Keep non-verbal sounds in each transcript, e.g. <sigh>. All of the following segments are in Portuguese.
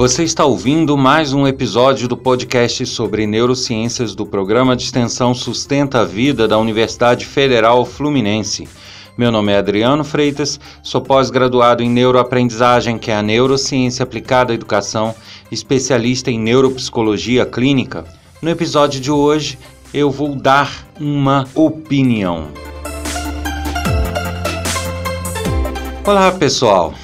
Você está ouvindo mais um episódio do podcast sobre neurociências do programa de extensão Sustenta a Vida da Universidade Federal Fluminense. Meu nome é Adriano Freitas, sou pós-graduado em neuroaprendizagem, que é a neurociência aplicada à educação, especialista em neuropsicologia clínica. No episódio de hoje, eu vou dar uma opinião. Olá, pessoal.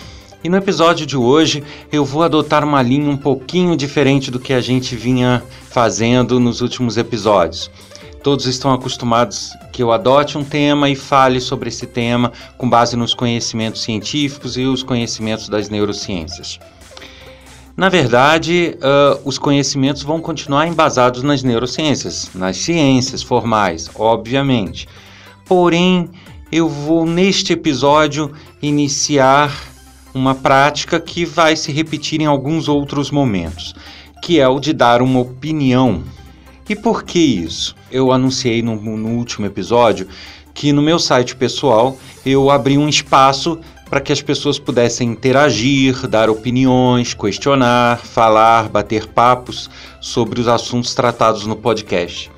E no episódio de hoje eu vou adotar uma linha um pouquinho diferente do que a gente vinha fazendo nos últimos episódios. Todos estão acostumados que eu adote um tema e fale sobre esse tema com base nos conhecimentos científicos e os conhecimentos das neurociências. Na verdade, uh, os conhecimentos vão continuar embasados nas neurociências, nas ciências formais, obviamente. Porém, eu vou neste episódio iniciar uma prática que vai se repetir em alguns outros momentos, que é o de dar uma opinião. E por que isso? Eu anunciei no, no último episódio que no meu site pessoal eu abri um espaço para que as pessoas pudessem interagir, dar opiniões, questionar, falar, bater papos sobre os assuntos tratados no podcast.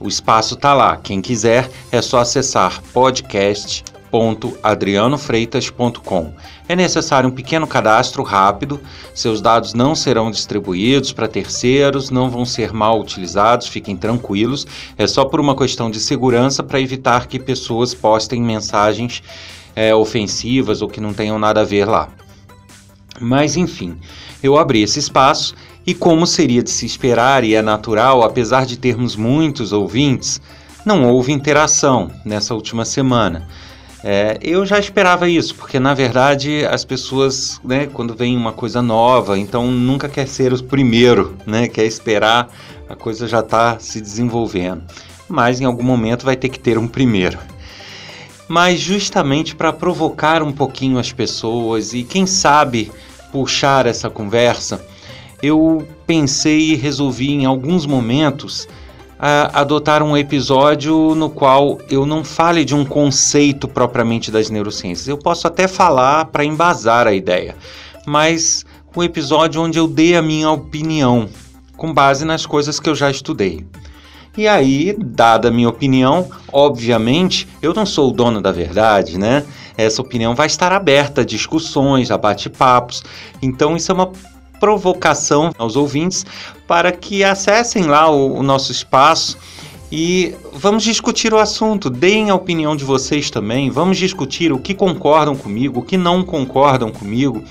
O espaço está lá. Quem quiser é só acessar podcast www.adrianofreitas.com. É necessário um pequeno cadastro rápido, seus dados não serão distribuídos para terceiros, não vão ser mal utilizados, fiquem tranquilos. É só por uma questão de segurança para evitar que pessoas postem mensagens é, ofensivas ou que não tenham nada a ver lá. Mas enfim, eu abri esse espaço e, como seria de se esperar e é natural, apesar de termos muitos ouvintes, não houve interação nessa última semana. É, eu já esperava isso, porque na verdade as pessoas, né, quando vem uma coisa nova, então nunca quer ser o primeiro, né, quer esperar a coisa já está se desenvolvendo. Mas em algum momento vai ter que ter um primeiro. Mas justamente para provocar um pouquinho as pessoas e quem sabe puxar essa conversa, eu pensei e resolvi em alguns momentos adotar um episódio no qual eu não fale de um conceito propriamente das neurociências. Eu posso até falar para embasar a ideia, mas um episódio onde eu dei a minha opinião com base nas coisas que eu já estudei. E aí, dada a minha opinião, obviamente, eu não sou o dono da verdade, né? Essa opinião vai estar aberta a discussões, a bate-papos. Então, isso é uma provocação aos ouvintes para que acessem lá o, o nosso espaço e vamos discutir o assunto. Deem a opinião de vocês também. Vamos discutir o que concordam comigo, o que não concordam comigo.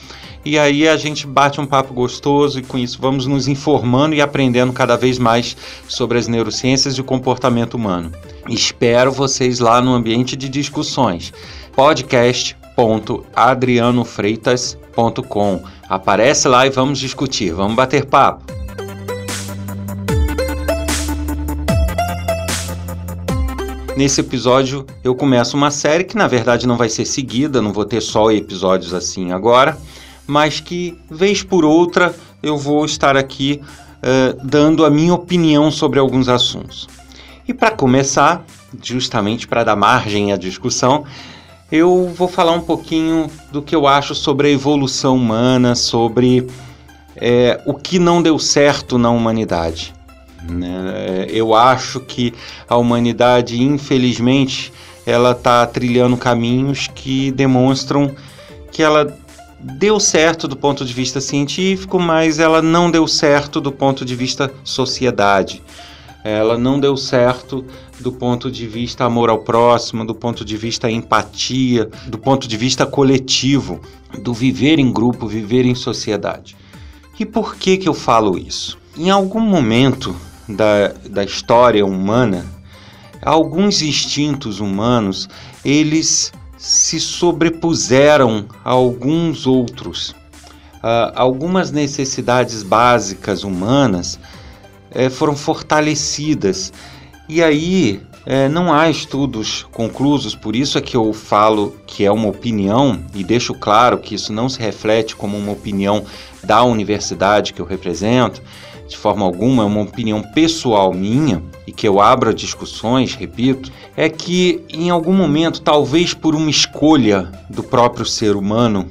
E aí a gente bate um papo gostoso e com isso vamos nos informando e aprendendo cada vez mais sobre as neurociências e o comportamento humano. Espero vocês lá no ambiente de discussões. podcast.adrianofreitas.com Aparece lá e vamos discutir, vamos bater papo. Nesse episódio eu começo uma série que na verdade não vai ser seguida, não vou ter só episódios assim agora, mas que vez por outra eu vou estar aqui uh, dando a minha opinião sobre alguns assuntos. E para começar, justamente para dar margem à discussão, eu vou falar um pouquinho do que eu acho sobre a evolução humana, sobre é, o que não deu certo na humanidade. Né? Eu acho que a humanidade, infelizmente, ela está trilhando caminhos que demonstram que ela deu certo do ponto de vista científico, mas ela não deu certo do ponto de vista sociedade. Ela não deu certo do ponto de vista amor ao próximo, do ponto de vista empatia, do ponto de vista coletivo, do viver em grupo, viver em sociedade. E por que, que eu falo isso? Em algum momento da, da história humana, alguns instintos humanos, eles se sobrepuseram a alguns outros. Uh, algumas necessidades básicas humanas uh, foram fortalecidas e aí, é, não há estudos conclusos, por isso é que eu falo que é uma opinião e deixo claro que isso não se reflete como uma opinião da universidade que eu represento, de forma alguma, é uma opinião pessoal minha e que eu abro discussões, repito, é que em algum momento, talvez por uma escolha do próprio ser humano,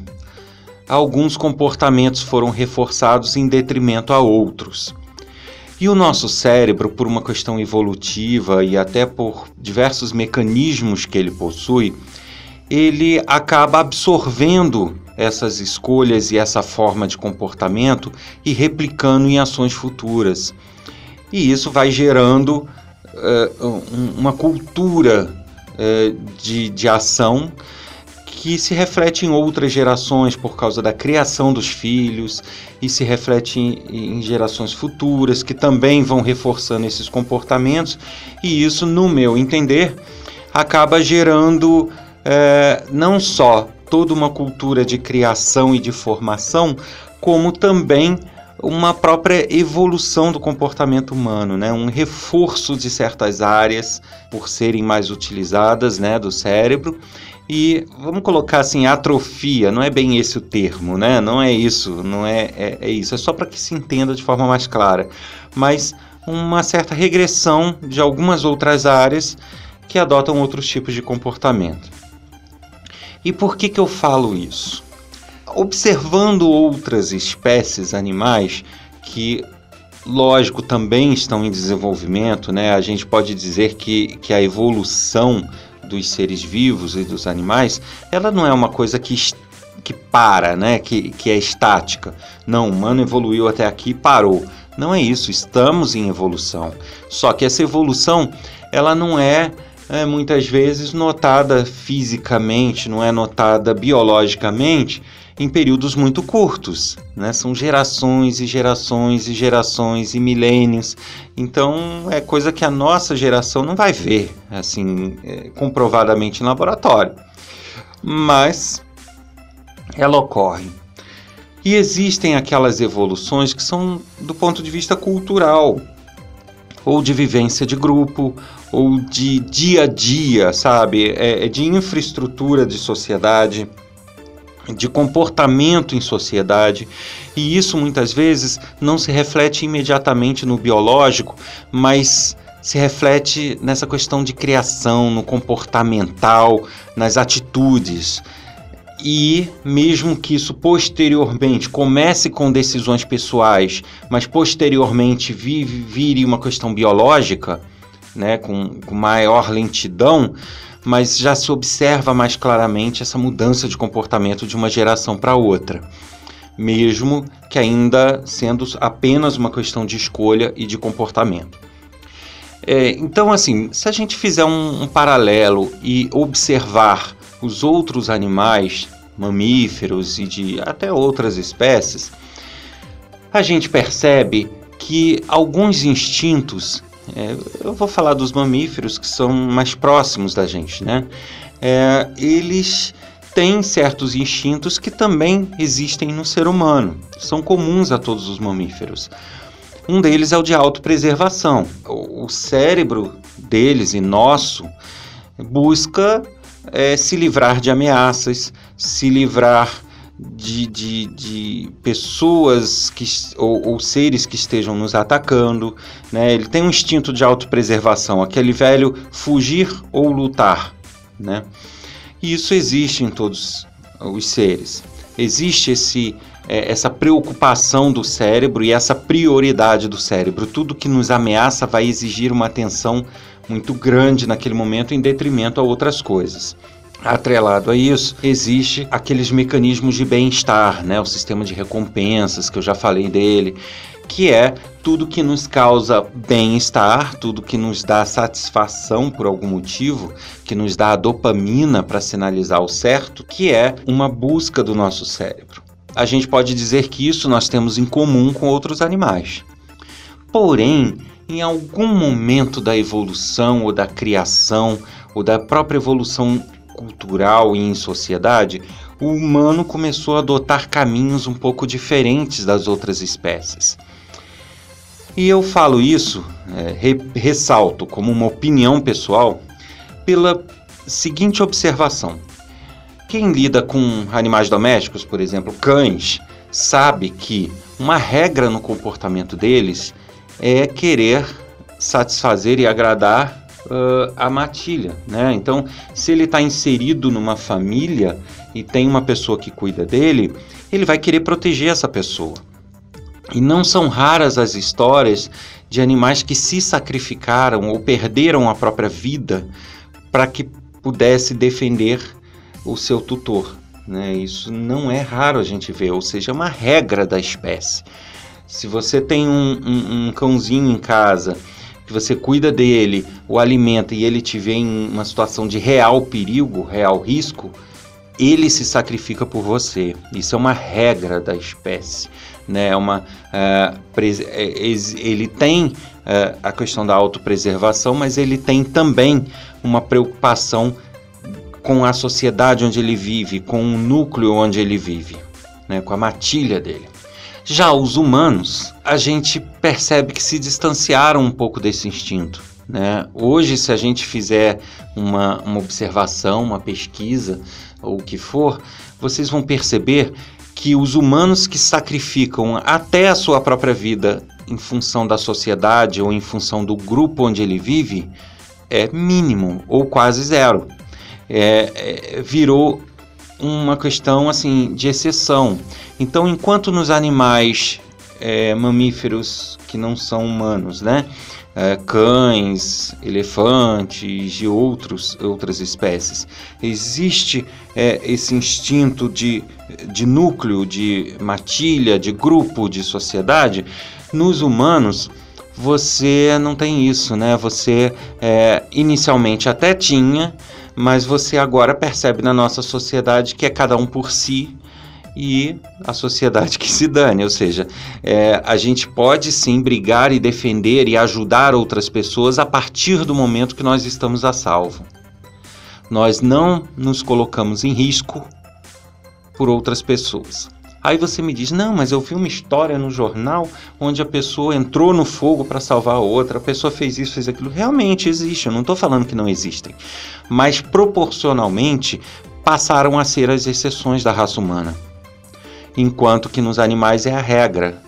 alguns comportamentos foram reforçados em detrimento a outros. E o nosso cérebro, por uma questão evolutiva e até por diversos mecanismos que ele possui, ele acaba absorvendo essas escolhas e essa forma de comportamento e replicando em ações futuras. E isso vai gerando uh, uma cultura uh, de, de ação que se reflete em outras gerações por causa da criação dos filhos e se reflete em, em, gerações futuras que também vão reforçando esses comportamentos e isso, no meu entender, acaba gerando é, não só toda uma cultura de criação e de formação, como também uma própria evolução do comportamento humano, né? um reforço de certas áreas por serem mais utilizadas né, do cérebro e vamos colocar assim, atrofia, não é bem esse o termo, né? Não é isso, não é, é, é isso, é só para que se entenda de forma mais clara. Mas uma certa regressão de algumas outras áreas que adotam outros tipos de comportamento. E por que, que eu falo isso? Observando outras espécies animais que, lógico, também estão em desenvolvimento, né? a gente pode dizer que, que a evolução dos seres vivos e dos animais, ela não é uma coisa que, que para, né? que, que é estática. Não, o humano evoluiu até aqui e parou. Não é isso, estamos em evolução. Só que essa evolução, ela não é, é muitas vezes notada fisicamente, não é notada biologicamente, em períodos muito curtos, né? São gerações e gerações e gerações e milênios. Então é coisa que a nossa geração não vai ver, assim, é, comprovadamente em laboratório. Mas ela ocorre. E existem aquelas evoluções que são do ponto de vista cultural, ou de vivência de grupo, ou de dia a dia, sabe? É, é de infraestrutura de sociedade de comportamento em sociedade, e isso muitas vezes não se reflete imediatamente no biológico, mas se reflete nessa questão de criação, no comportamental, nas atitudes. E mesmo que isso posteriormente comece com decisões pessoais, mas posteriormente vire uma questão biológica, né, com, com maior lentidão, mas já se observa mais claramente essa mudança de comportamento de uma geração para outra, mesmo que ainda sendo apenas uma questão de escolha e de comportamento. É, então, assim, se a gente fizer um, um paralelo e observar os outros animais, mamíferos e de até outras espécies, a gente percebe que alguns instintos é, eu vou falar dos mamíferos que são mais próximos da gente, né? É, eles têm certos instintos que também existem no ser humano, são comuns a todos os mamíferos. Um deles é o de autopreservação. O cérebro deles e nosso busca é, se livrar de ameaças, se livrar de, de, de pessoas que, ou, ou, seres que estejam nos atacando. Né? Ele tem um instinto de autopreservação, aquele velho fugir ou lutar. Né? E isso existe em todos os seres. Existe esse, é, essa preocupação do cérebro e essa prioridade do cérebro. Tudo que nos ameaça vai exigir uma atenção muito grande naquele momento em detrimento a outras coisas. Atrelado a isso, existe aqueles mecanismos de bem-estar, né? o sistema de recompensas, que eu já falei dele, que é tudo que nos causa bem-estar, tudo que nos dá satisfação por algum motivo, que nos dá a dopamina para sinalizar o certo, que é uma busca do nosso cérebro. A gente pode dizer que isso nós temos em comum com outros animais. Porém, em algum momento da evolução ou da criação ou da própria evolução cultural e em sociedade, o humano começou a adotar caminhos um pouco diferentes das outras espécies. E eu falo isso, é, re, ressalto como uma opinião pessoal, pela seguinte observação. Quem lida com animais domésticos, por exemplo, cães, sabe que uma regra no comportamento deles é querer satisfazer e agradar uh, a matilha, né? Então, se ele está inserido numa família e tem uma pessoa que cuida dele, ele vai querer proteger essa pessoa. E não são raras as histórias de animais que se sacrificaram ou perderam a própria vida para que pudesse defender o seu tutor. Né? Isso não é raro a gente ver, ou seja, é uma regra da espécie. Se você tem um, um, um cãozinho em casa que você cuida dele, o alimenta e ele te vê em uma situação de real perigo, real risco, ele se sacrifica por você. Isso é uma regra da espécie. Né? É uma, uh, ele tem uh, a questão da autopreservação, mas ele tem também uma preocupação com a sociedade onde ele vive, com o núcleo onde ele vive, né? com a matilha dele. Já os humanos, a gente percebe que se distanciaram um pouco desse instinto. Né? Hoje, se a gente fizer uma, uma observação, uma pesquisa, ou o que for, vocês vão perceber que os humanos que sacrificam até a sua própria vida em função da sociedade ou em função do grupo onde ele vive é mínimo ou quase zero. É, é, virou uma questão assim de exceção. Então, enquanto nos animais é, mamíferos que não são humanos, né, é, cães, elefantes e outros, outras espécies. Existe é, esse instinto de, de núcleo, de matilha, de grupo, de sociedade. Nos humanos, você não tem isso, né? Você é, inicialmente até tinha, mas você agora percebe na nossa sociedade que é cada um por si e a sociedade <laughs> que se dane. Ou seja, é, a gente pode sim brigar e defender e ajudar outras pessoas a partir do momento que nós estamos a salvo. Nós não nos colocamos em risco por outras pessoas. Aí você me diz: não, mas eu vi uma história no jornal onde a pessoa entrou no fogo para salvar a outra, a pessoa fez isso, fez aquilo. Realmente existe, eu não estou falando que não existem. Mas proporcionalmente passaram a ser as exceções da raça humana enquanto que nos animais é a regra.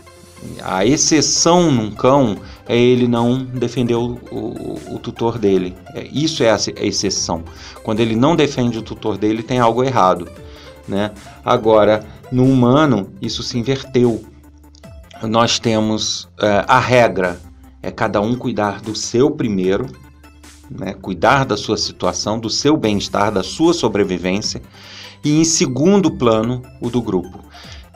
A exceção num cão é ele não defender o, o, o tutor dele. É, isso é a, a exceção. Quando ele não defende o tutor dele, tem algo errado. Né? Agora, no humano, isso se inverteu. Nós temos é, a regra, é cada um cuidar do seu primeiro, né? cuidar da sua situação, do seu bem-estar, da sua sobrevivência, e em segundo plano, o do grupo.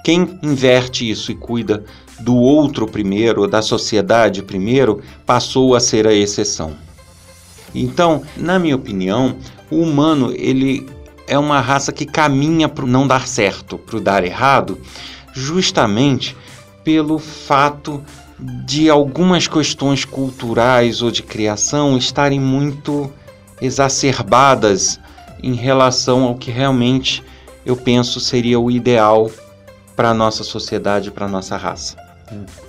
Quem inverte isso e cuida do outro primeiro, da sociedade primeiro, passou a ser a exceção. Então, na minha opinião, o humano ele é uma raça que caminha para não dar certo, para dar errado, justamente pelo fato de algumas questões culturais ou de criação estarem muito exacerbadas em relação ao que realmente eu penso seria o ideal para a nossa sociedade, para a nossa raça.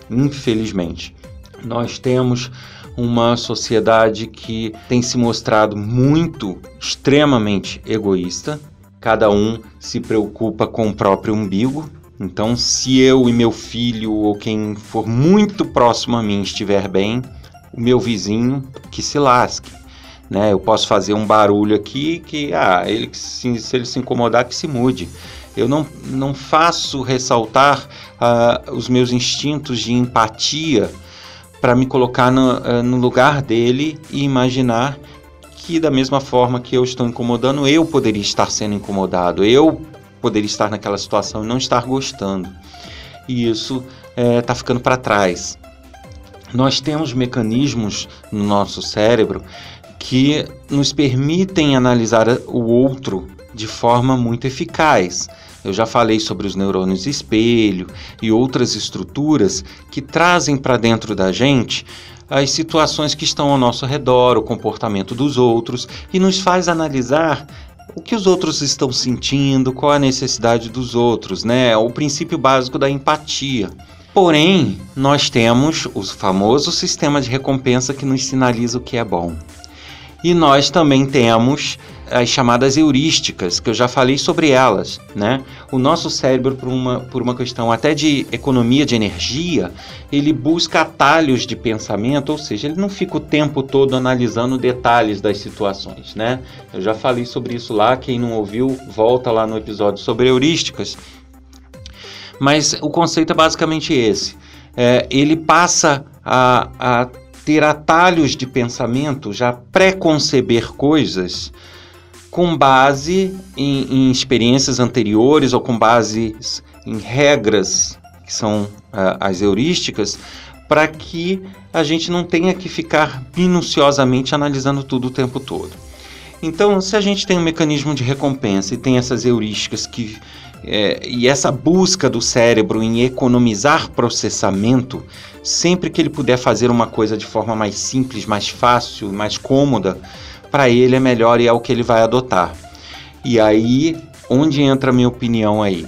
Infelizmente, nós temos uma sociedade que tem se mostrado muito, extremamente egoísta. Cada um se preocupa com o próprio umbigo. Então, se eu e meu filho ou quem for muito próximo a mim estiver bem, o meu vizinho que se lasque. Né? Eu posso fazer um barulho aqui que, ah, ele se, se ele se incomodar que se mude. Eu não, não faço ressaltar uh, os meus instintos de empatia para me colocar no, uh, no lugar dele e imaginar que, da mesma forma que eu estou incomodando, eu poderia estar sendo incomodado, eu poderia estar naquela situação e não estar gostando. E isso está eh, ficando para trás. Nós temos mecanismos no nosso cérebro que nos permitem analisar o outro de forma muito eficaz. Eu já falei sobre os neurônios espelho e outras estruturas que trazem para dentro da gente as situações que estão ao nosso redor, o comportamento dos outros e nos faz analisar o que os outros estão sentindo, qual a necessidade dos outros, né? O princípio básico da empatia. Porém, nós temos o famoso sistema de recompensa que nos sinaliza o que é bom. E nós também temos as chamadas heurísticas, que eu já falei sobre elas, né? O nosso cérebro, por uma, por uma questão até de economia de energia, ele busca atalhos de pensamento, ou seja, ele não fica o tempo todo analisando detalhes das situações, né? Eu já falei sobre isso lá, quem não ouviu, volta lá no episódio sobre heurísticas. Mas o conceito é basicamente esse. É, ele passa a, a ter atalhos de pensamento, já pré-conceber coisas com base em, em, experiências anteriores ou com base em regras que são uh, as heurísticas, para que a gente não tenha que ficar minuciosamente analisando tudo o tempo todo. Então, se a gente tem um mecanismo de recompensa e tem essas heurísticas que é, e essa busca do cérebro em economizar processamento, sempre que ele puder fazer uma coisa de forma mais simples, mais fácil, mais cômoda, para ele é melhor e é o que ele vai adotar. E aí, onde entra a minha opinião aí?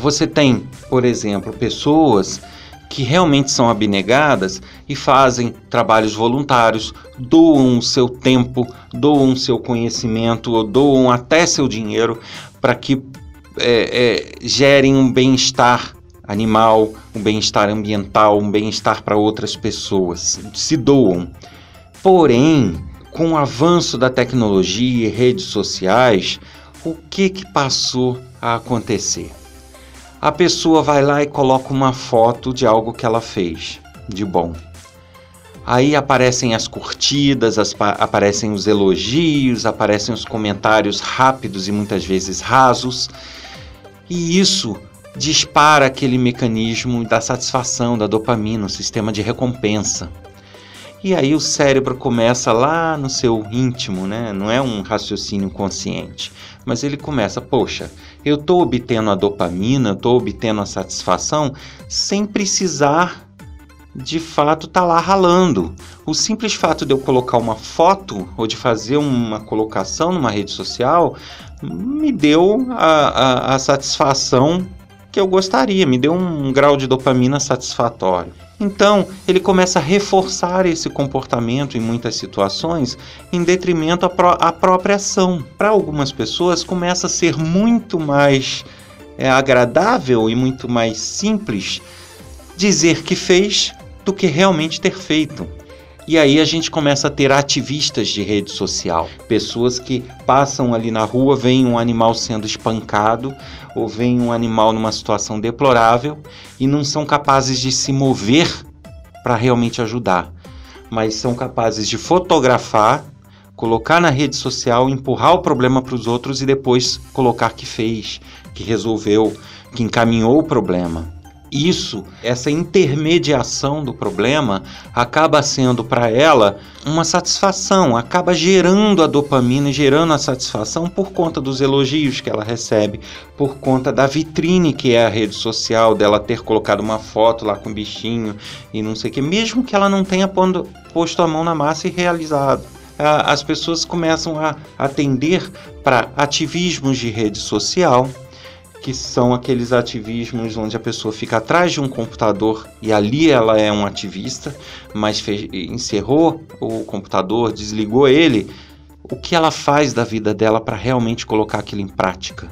Você tem, por exemplo, pessoas que realmente são abnegadas e fazem trabalhos voluntários, doam o seu tempo, doam o seu conhecimento, ou doam até seu dinheiro para que é, é, gerem um bem-estar animal, um bem-estar ambiental, um bem-estar para outras pessoas. Se doam. Porém, com o avanço da tecnologia e redes sociais, o que, que passou a acontecer? A pessoa vai lá e coloca uma foto de algo que ela fez de bom. Aí aparecem as curtidas, as, aparecem os elogios, aparecem os comentários rápidos e muitas vezes rasos. E isso dispara aquele mecanismo da satisfação, da dopamina, o sistema de recompensa. E aí o cérebro começa lá no seu íntimo, né? Não é um raciocínio consciente, mas ele começa, poxa, eu estou obtendo a dopamina, estou obtendo a satisfação sem precisar de fato tá lá ralando. O simples fato de eu colocar uma foto ou de fazer uma colocação numa rede social me deu a, a, a satisfação que eu gostaria, me deu um grau de dopamina satisfatório. Então, ele começa a reforçar esse comportamento em muitas situações em detrimento à, pró à própria ação. Para algumas pessoas, começa a ser muito mais é, agradável e muito mais simples dizer que fez do que realmente ter feito. E aí a gente começa a ter ativistas de rede social, pessoas que passam ali na rua, veem um animal sendo espancado ou veem um animal numa situação deplorável e não são capazes de se mover para realmente ajudar, mas são capazes de fotografar, colocar na rede social, empurrar o problema para os outros e depois colocar que fez, que resolveu, que encaminhou o problema isso, essa intermediação do problema, acaba sendo para ela uma satisfação, acaba gerando a dopamina e gerando a satisfação por conta dos elogios que ela recebe, por conta da vitrine que é a rede social, dela ter colocado uma foto lá com o bichinho e não sei o que, mesmo que ela não tenha posto a mão na massa e realizado. As pessoas começam a atender para ativismos de rede social, que são aqueles ativismos onde a pessoa fica atrás de um computador e ali ela é um ativista, mas fez, encerrou o computador, desligou ele. O que ela faz da vida dela para realmente colocar aquilo em prática?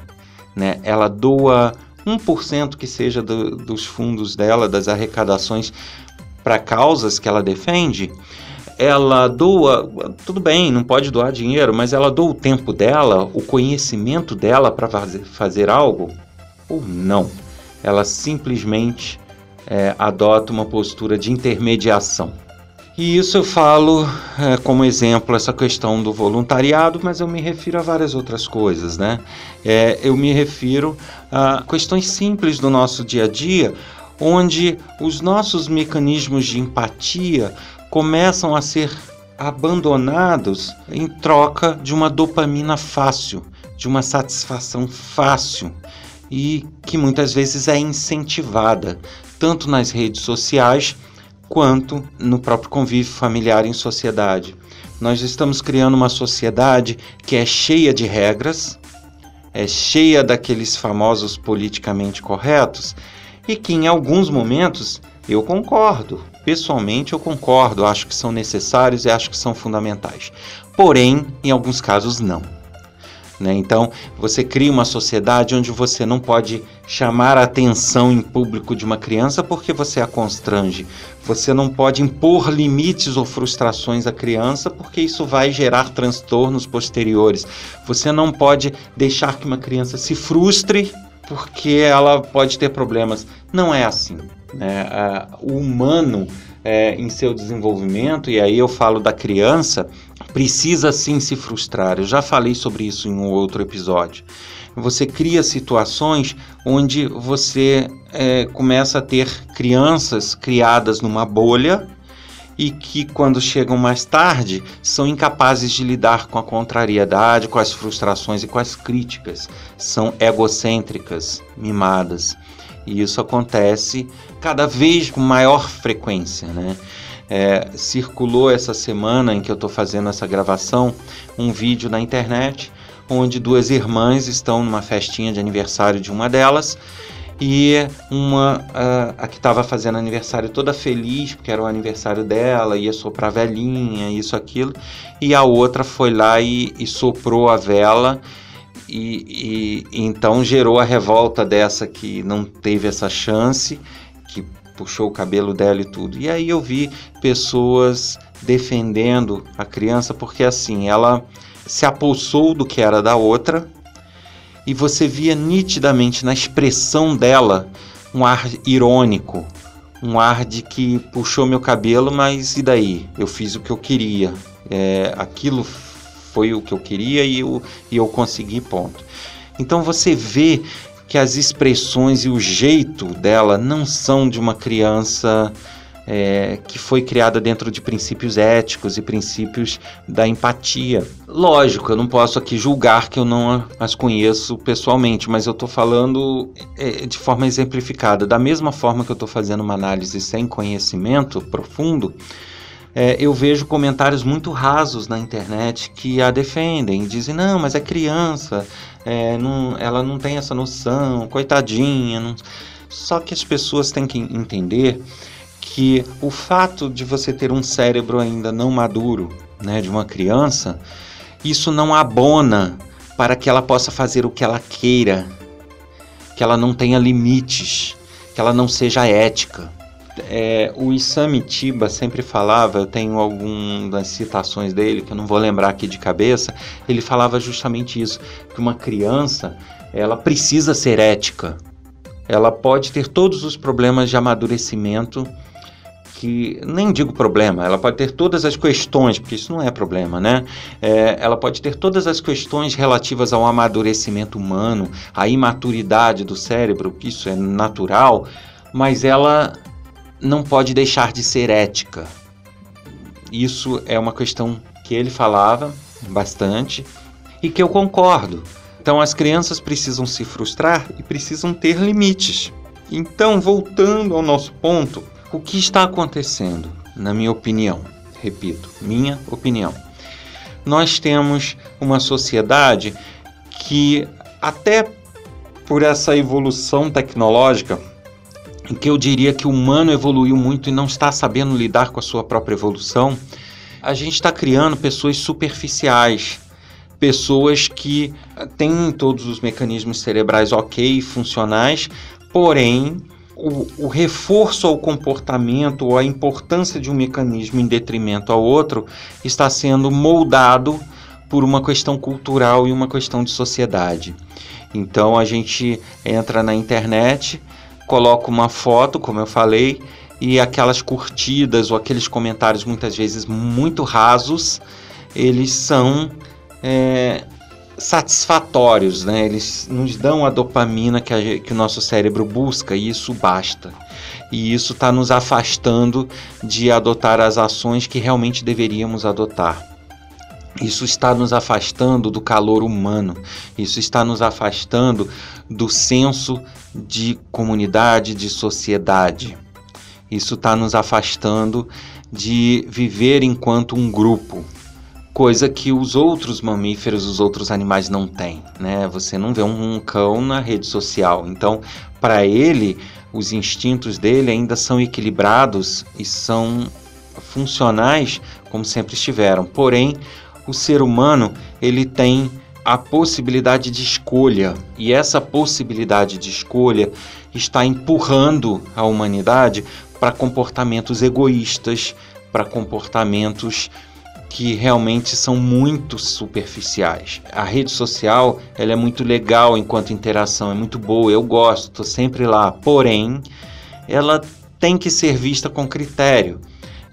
Né? Ela doa 1% que seja do, dos fundos dela, das arrecadações para causas que ela defende, ela doa, tudo bem, não pode doar dinheiro, mas ela doa o tempo dela, o conhecimento dela para fazer, algo ou não. Ela simplesmente é, adota uma postura de intermediação. E isso eu falo é, como exemplo essa questão do voluntariado, mas eu me refiro a várias outras coisas, né? É, eu me refiro a questões simples do nosso dia a dia, onde os nossos mecanismos de empatia começam a ser abandonados em troca de uma dopamina fácil, de uma satisfação fácil e que muitas vezes é incentivada tanto nas redes sociais quanto no próprio convívio familiar em sociedade. Nós estamos criando uma sociedade que é cheia de regras, é cheia daqueles famosos politicamente corretos e que em alguns momentos eu concordo, pessoalmente eu concordo, acho que são necessários e acho que são fundamentais. porém, em alguns casos, não. Né? Então, você cria uma sociedade onde você não pode chamar a atenção em público de uma criança porque você a constrange. Você não pode impor limites ou frustrações à criança porque isso vai gerar transtornos posteriores. Você não pode deixar que uma criança se frustre porque ela pode ter problemas. Não é assim. Né? O humano, é, em seu desenvolvimento, e aí eu falo da criança, precisa sim se frustrar. Eu já falei sobre isso em um outro episódio. Você cria situações onde você é, começa a ter crianças criadas numa bolha e que, quando chegam mais tarde, são incapazes de lidar com a contrariedade, com as frustrações e com as críticas. São egocêntricas, mimadas. E isso acontece cada vez com maior frequência, né? É, circulou essa semana em que eu estou fazendo essa gravação um vídeo na internet onde duas irmãs estão numa festinha de aniversário de uma delas e uma a, que estava fazendo aniversário toda feliz porque era o aniversário dela ia soprar velhinha isso aquilo e a outra foi lá e, e soprou a vela e, e, então gerou a revolta dessa que não teve essa chance, que puxou o cabelo dela e tudo. E aí eu vi pessoas defendendo a criança porque assim, ela se apossou do que era da outra e você via nitidamente na expressão dela um ar irônico, um ar de que puxou meu cabelo, mas e daí? Eu fiz o que eu queria. É, aquilo foi o que eu queria e eu, e eu consegui, ponto. Então você vê que as expressões e o jeito dela não são de uma criança é, que foi criada dentro de princípios éticos e princípios da empatia. Lógico, eu não posso aqui julgar que eu não as conheço pessoalmente, mas eu estou falando é, de forma exemplificada. Da mesma forma que eu estou fazendo uma análise sem conhecimento profundo, é, eu vejo comentários muito rasos na internet que a defendem, dizem, não, mas é criança, é, não, ela não tem essa noção, coitadinha. Não... Só que as pessoas têm que entender que o fato de você ter um cérebro ainda não maduro, né, de uma criança, isso não abona para que ela possa fazer o que ela queira, que ela não tenha limites, que ela não seja ética é, o Isamitiba sempre falava, eu tenho algumas citações dele que eu não vou lembrar aqui de cabeça, ele falava justamente isso, que uma criança, ela precisa ser ética. Ela pode ter todos os problemas de amadurecimento que nem digo problema, ela pode ter todas as questões, porque isso não é problema, né? É, ela pode ter todas as questões relativas ao amadurecimento humano, à imaturidade do cérebro, que isso é natural, mas ela não pode deixar de ser ética. Isso é uma questão que ele falava bastante e que eu concordo. Então as crianças precisam se frustrar e precisam ter limites. Então, voltando ao nosso ponto, o que está acontecendo, na minha opinião? Repito, minha opinião. Nós temos uma sociedade que, até por essa evolução tecnológica, que eu diria que o humano evoluiu muito e não está sabendo lidar com a sua própria evolução, a gente está criando pessoas superficiais, pessoas que têm todos os mecanismos cerebrais ok, funcionais, porém o, o, reforço ao comportamento ou a importância de um mecanismo em detrimento ao outro está sendo moldado por uma questão cultural e uma questão de sociedade. Então a gente entra na internet coloco uma foto, como eu falei, e aquelas curtidas ou aqueles comentários muitas vezes muito rasos, eles são é, satisfatórios, né? Eles nos dão a dopamina que, a, que o nosso cérebro busca e isso basta. E isso está nos afastando de adotar as ações que realmente deveríamos adotar. Isso está nos afastando do calor humano, isso está nos afastando do senso de comunidade, de sociedade. Isso está nos afastando de viver enquanto um grupo, coisa que os outros mamíferos, os outros animais não têm, né? Você não vê um cão na rede social. Então, para ele, os instintos dele ainda são equilibrados e são funcionais como sempre estiveram. Porém, o ser humano ele tem a possibilidade de escolha e essa possibilidade de escolha está empurrando a humanidade para comportamentos egoístas, para comportamentos que realmente são muito superficiais. A rede social ela é muito legal enquanto interação, é muito boa, eu gosto, estou sempre lá. Porém, ela tem que ser vista com critério.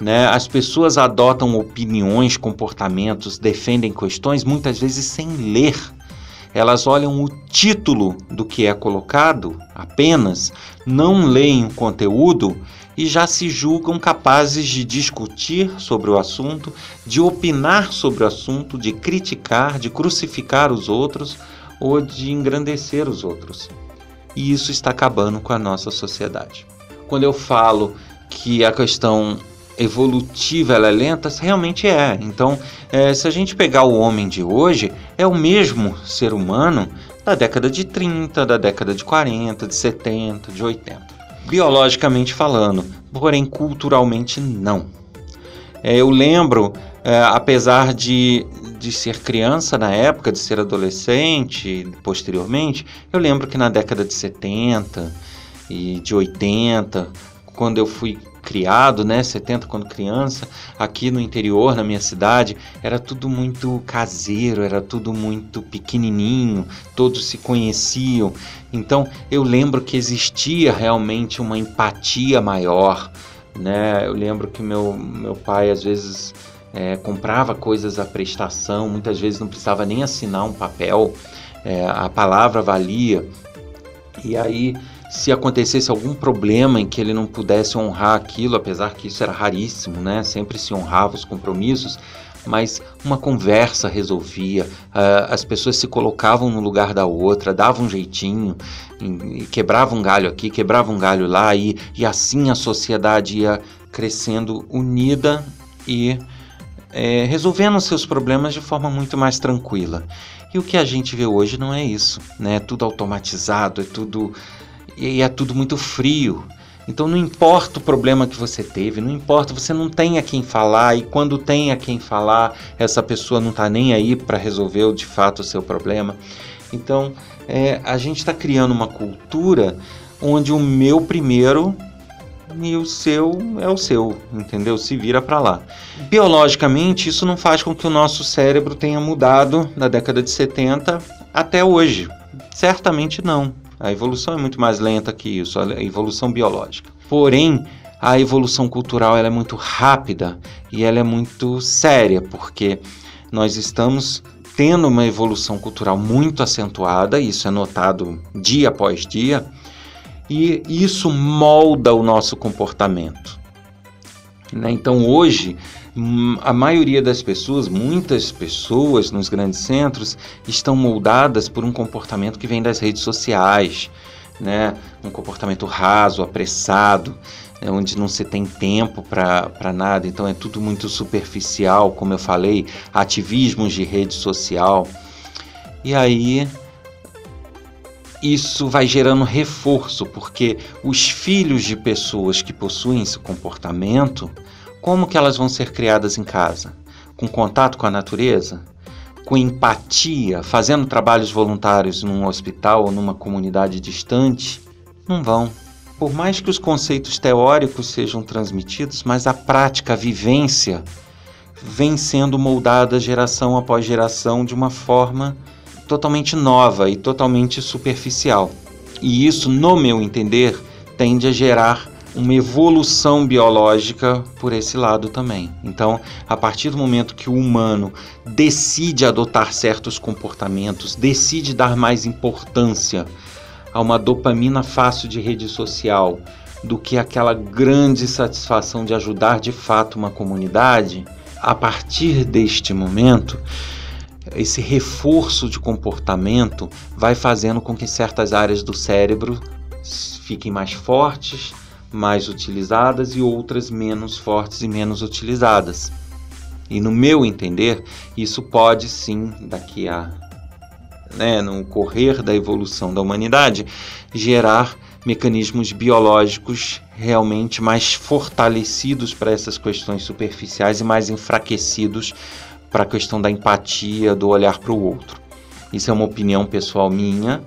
Né? As pessoas adotam opiniões, comportamentos, defendem questões muitas vezes sem ler. Elas olham o título do que é colocado apenas, não leem o conteúdo e já se julgam capazes de discutir sobre o assunto, de opinar sobre o assunto, de criticar, de crucificar os outros ou de engrandecer os outros. E isso está acabando com a nossa sociedade. Quando eu falo que a questão evolutiva ela é lenta, realmente é. Então, é, se a gente pegar o homem de hoje, é o mesmo ser humano da década de 30, da década de 40, de 70, de 80 biologicamente falando, porém culturalmente não. É, eu lembro, é, apesar de, de ser criança na época, de ser adolescente posteriormente, eu lembro que na década de 70 e de 80, quando eu fui criado, né, 70 quando criança, aqui no interior, na minha cidade, era tudo muito caseiro, era tudo muito pequenininho, todos se conheciam. Então, eu lembro que existia realmente uma empatia maior, né? Eu lembro que meu meu pai às vezes é, comprava coisas à prestação, muitas vezes não precisava nem assinar um papel, é, a palavra valia. E aí se acontecesse algum problema em que ele não pudesse honrar aquilo, apesar que isso era raríssimo, né? Sempre se honrava os compromissos, mas uma conversa resolvia, uh, as pessoas se colocavam no lugar da outra, davam um jeitinho, quebravam um galho aqui, quebravam um galho lá, e, e assim a sociedade ia crescendo unida e é, resolvendo seus problemas de forma muito mais tranquila. E o que a gente vê hoje não é isso, né? É tudo automatizado, é tudo e é tudo muito frio. Então não importa o problema que você teve, não importa, você não tem a quem falar, e quando tem a quem falar, essa pessoa não está nem aí para resolver de fato o seu problema. Então é, a gente está criando uma cultura onde o meu primeiro e o seu é o seu, entendeu? Se vira para lá. Biologicamente, isso não faz com que o nosso cérebro tenha mudado da década de 70 até hoje. Certamente não. A evolução é muito mais lenta que isso, a evolução biológica. Porém, a evolução cultural ela é muito rápida e ela é muito séria, porque nós estamos tendo uma evolução cultural muito acentuada, isso é notado dia após dia, e isso molda o nosso comportamento. Né? Então, hoje, hum, a maioria das pessoas, muitas pessoas nos grandes centros, estão moldadas por um comportamento que vem das redes sociais, né? um comportamento raso, apressado, né? onde não se tem tempo para nada, então é tudo muito superficial, como eu falei, ativismos de rede social. E aí isso vai gerando reforço, porque os filhos de pessoas que possuem esse comportamento, como que elas vão ser criadas em casa? Com contato com a natureza? Com empatia, fazendo trabalhos voluntários num hospital ou numa comunidade distante? Não vão. Por mais que os conceitos teóricos sejam transmitidos, mas a prática, a vivência, vem sendo moldada geração após geração de uma forma totalmente nova e totalmente superficial. E isso, no meu entender, tende a gerar uma evolução biológica por esse lado também. Então, a partir do momento que o humano decide adotar certos comportamentos, decide dar mais importância a uma dopamina fácil de rede social do que aquela grande satisfação de ajudar de fato uma comunidade, a partir deste momento, esse reforço de comportamento vai fazendo com que certas áreas do cérebro fiquem mais fortes, mais utilizadas e outras menos fortes e menos utilizadas. E no meu entender, isso pode sim, daqui a né, no correr da evolução da humanidade, gerar mecanismos biológicos realmente mais fortalecidos para essas questões superficiais e mais enfraquecidos para a questão da empatia, do olhar para o outro. Isso é uma opinião pessoal minha,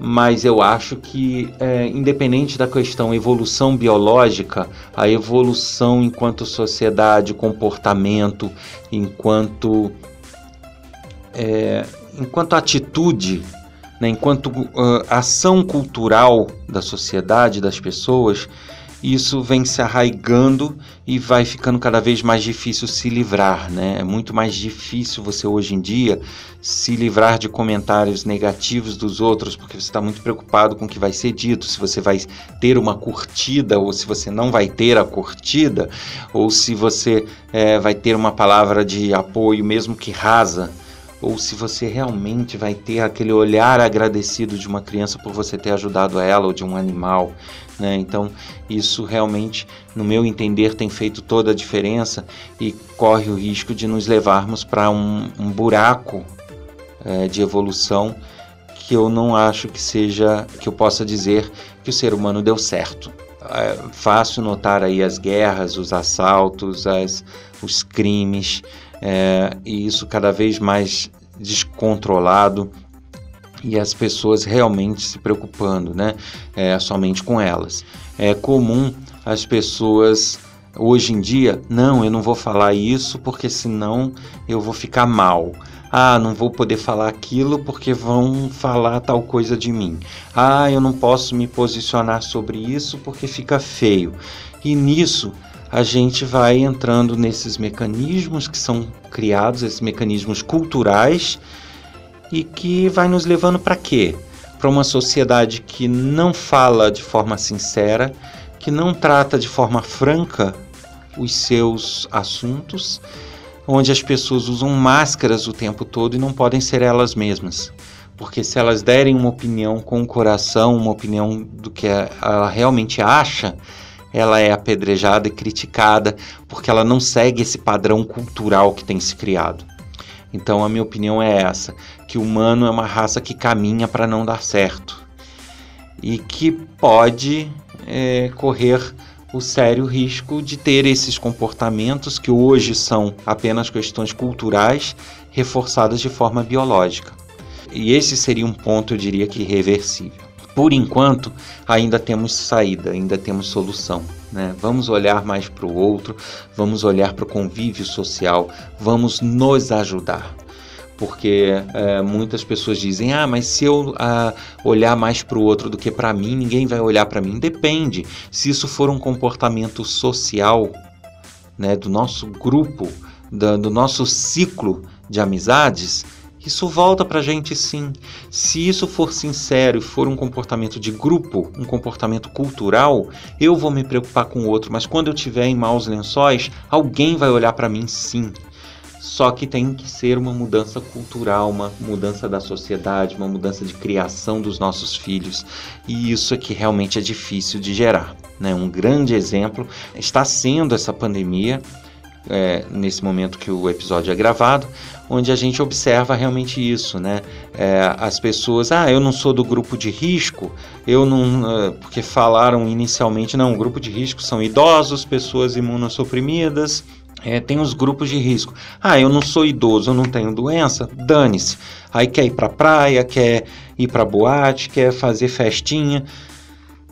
mas eu acho que, é, independente da questão evolução biológica, a evolução enquanto sociedade, comportamento, enquanto, é, enquanto atitude, né, enquanto uh, ação cultural da sociedade, das pessoas, isso vem se arraigando e vai ficando cada vez mais difícil se livrar, né? É muito mais difícil você hoje em dia se livrar de comentários negativos dos outros, porque você está muito preocupado com o que vai ser dito, se você vai ter uma curtida ou se você não vai ter a curtida, ou se você é, vai ter uma palavra de apoio, mesmo que rasa ou se você realmente vai ter aquele olhar agradecido de uma criança por você ter ajudado ela ou de um animal. Né? Então, isso realmente, no meu entender, tem feito toda a diferença e corre o risco de nos levarmos para um, um, buraco é, de evolução que eu não acho que seja, que eu possa dizer que o ser humano deu certo. É fácil notar aí as guerras, os assaltos, as, os crimes, é, e isso cada vez mais descontrolado e as pessoas realmente se preocupando, né, é, somente com elas. É comum as pessoas hoje em dia, não, eu não vou falar isso porque senão eu vou ficar mal. Ah, não vou poder falar aquilo porque vão falar tal coisa de mim. Ah, eu não posso me posicionar sobre isso porque fica feio. E nisso a gente vai entrando nesses mecanismos que são criados, esses mecanismos culturais, e que vai nos levando para quê? Para uma sociedade que não fala de forma sincera, que não trata de forma franca os seus assuntos, onde as pessoas usam máscaras o tempo todo e não podem ser elas mesmas. Porque se elas derem uma opinião com o coração, uma opinião do que ela realmente acha, ela é apedrejada e criticada porque ela não segue esse padrão cultural que tem se criado. Então a minha opinião é essa, que o humano é uma raça que caminha para não dar certo e que pode é, correr o sério risco de ter esses comportamentos que hoje são apenas questões culturais reforçadas de forma biológica. E esse seria um ponto, eu diria que irreversível por enquanto, ainda temos saída, ainda temos solução. Né? Vamos olhar mais para o outro, vamos olhar para o convívio social, vamos nos ajudar. Porque é, muitas pessoas dizem: ah, mas se eu olhar mais para o outro do que para mim, ninguém vai olhar para mim. Depende. Se isso for um comportamento social né, do nosso grupo, do, do nosso ciclo de amizades, isso volta para a gente sim. Se isso for sincero e for um comportamento de grupo, um comportamento cultural, eu vou me preocupar com o outro, mas quando eu estiver em maus lençóis, alguém vai olhar para mim sim. Só que tem que ser uma mudança cultural, uma mudança da sociedade, uma mudança de criação dos nossos filhos. E isso é que realmente é difícil de gerar. Né? Um grande exemplo está sendo essa pandemia é, nesse momento que o episódio é gravado, onde a gente observa realmente isso, né? É, as pessoas, ah, eu não sou do grupo de risco, eu não, uh, porque falaram inicialmente, não, o grupo de risco são idosos, pessoas imunossuprimidas, é, tem os grupos de risco. Ah, eu não sou idoso, eu não tenho doença, dane-se. Aí quer ir pra praia, quer ir pra boate, quer fazer festinha.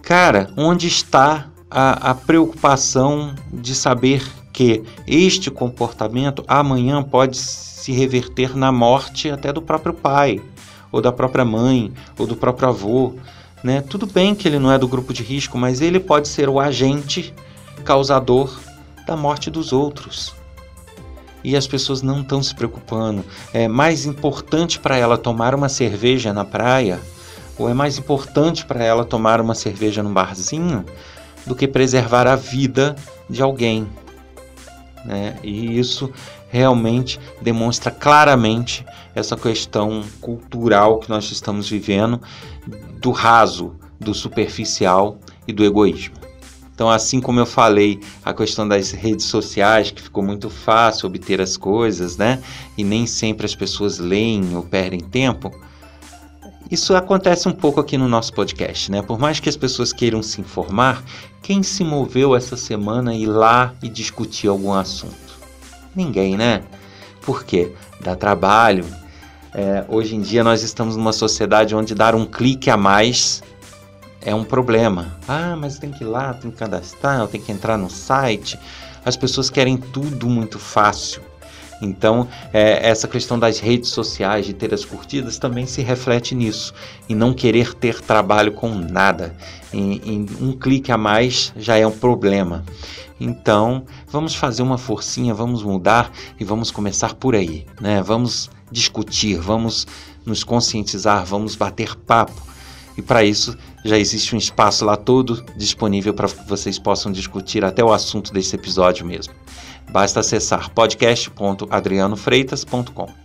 Cara, onde está a, a preocupação de saber que este comportamento amanhã pode se reverter na morte até do próprio pai, ou da própria mãe, ou do próprio avô. Né? Tudo bem que ele não é do grupo de risco, mas ele pode ser o agente causador da morte dos outros. E as pessoas não estão se preocupando. É mais importante para ela tomar uma cerveja na praia, ou é mais importante para ela tomar uma cerveja num barzinho, do que preservar a vida de alguém né? E isso realmente demonstra claramente essa questão cultural que nós estamos vivendo do raso, do superficial e do egoísmo. Então, assim como eu falei, a questão das redes sociais, que ficou muito fácil obter as coisas, né? E nem sempre as pessoas leem ou perdem tempo. Isso acontece um pouco aqui no nosso podcast, né? Por mais que as pessoas queiram se informar, quem se moveu essa semana ir lá e discutir algum assunto? Ninguém, né? Por quê? Dá trabalho. É, hoje em dia nós estamos numa sociedade onde dar um clique a mais é um problema. Ah, mas tem que ir lá, tem que cadastrar, tem que entrar no site. As pessoas querem tudo muito fácil. Então, é, essa questão das redes sociais, de ter as curtidas, também se reflete nisso. E não querer ter trabalho com nada. Em, em um clique a mais já é um problema. Então, vamos fazer uma forcinha, vamos mudar e vamos começar por aí. Né? Vamos discutir, vamos nos conscientizar, vamos bater papo. E para isso já existe um espaço lá todo disponível para que vocês possam discutir até o assunto desse episódio mesmo. Basta acessar podcast.adrianofreitas.com.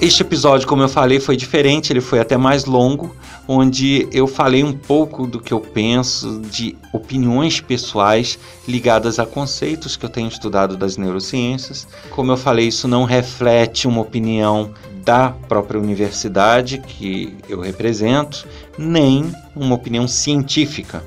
Este episódio, como eu falei, foi diferente, ele foi até mais longo, onde eu falei um pouco do que eu penso, de opiniões pessoais ligadas a conceitos que eu tenho estudado das neurociências. Como eu falei, isso não reflete uma opinião da própria universidade que eu represento, nem uma opinião científica.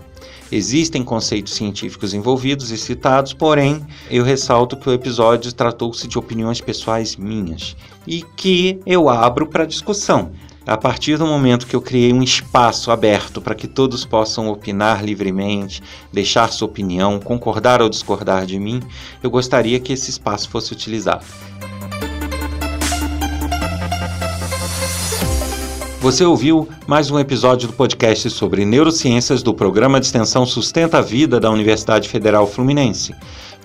Existem conceitos científicos envolvidos e citados, porém, eu ressalto que o episódio tratou-se de opiniões pessoais minhas e que eu abro para discussão. A partir do momento que eu criei um espaço aberto para que todos possam opinar livremente, deixar sua opinião, concordar ou discordar de mim, eu gostaria que esse espaço fosse utilizado. Você ouviu mais um episódio do podcast sobre neurociências do programa de extensão Sustenta a Vida da Universidade Federal Fluminense.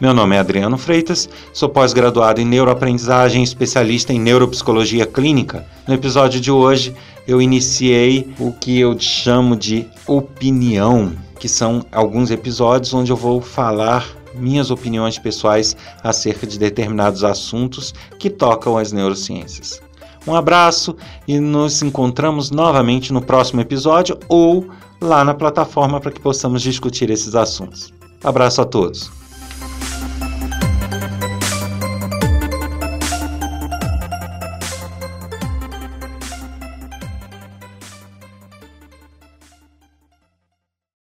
Meu nome é Adriano Freitas, sou pós-graduado em neuroaprendizagem especialista em neuropsicologia clínica. No episódio de hoje, eu iniciei o que eu chamo de opinião, que são alguns episódios onde eu vou falar minhas opiniões pessoais acerca de determinados assuntos que tocam as neurociências. Um abraço e nos encontramos novamente no próximo episódio ou lá na plataforma para que possamos discutir esses assuntos. Abraço a todos.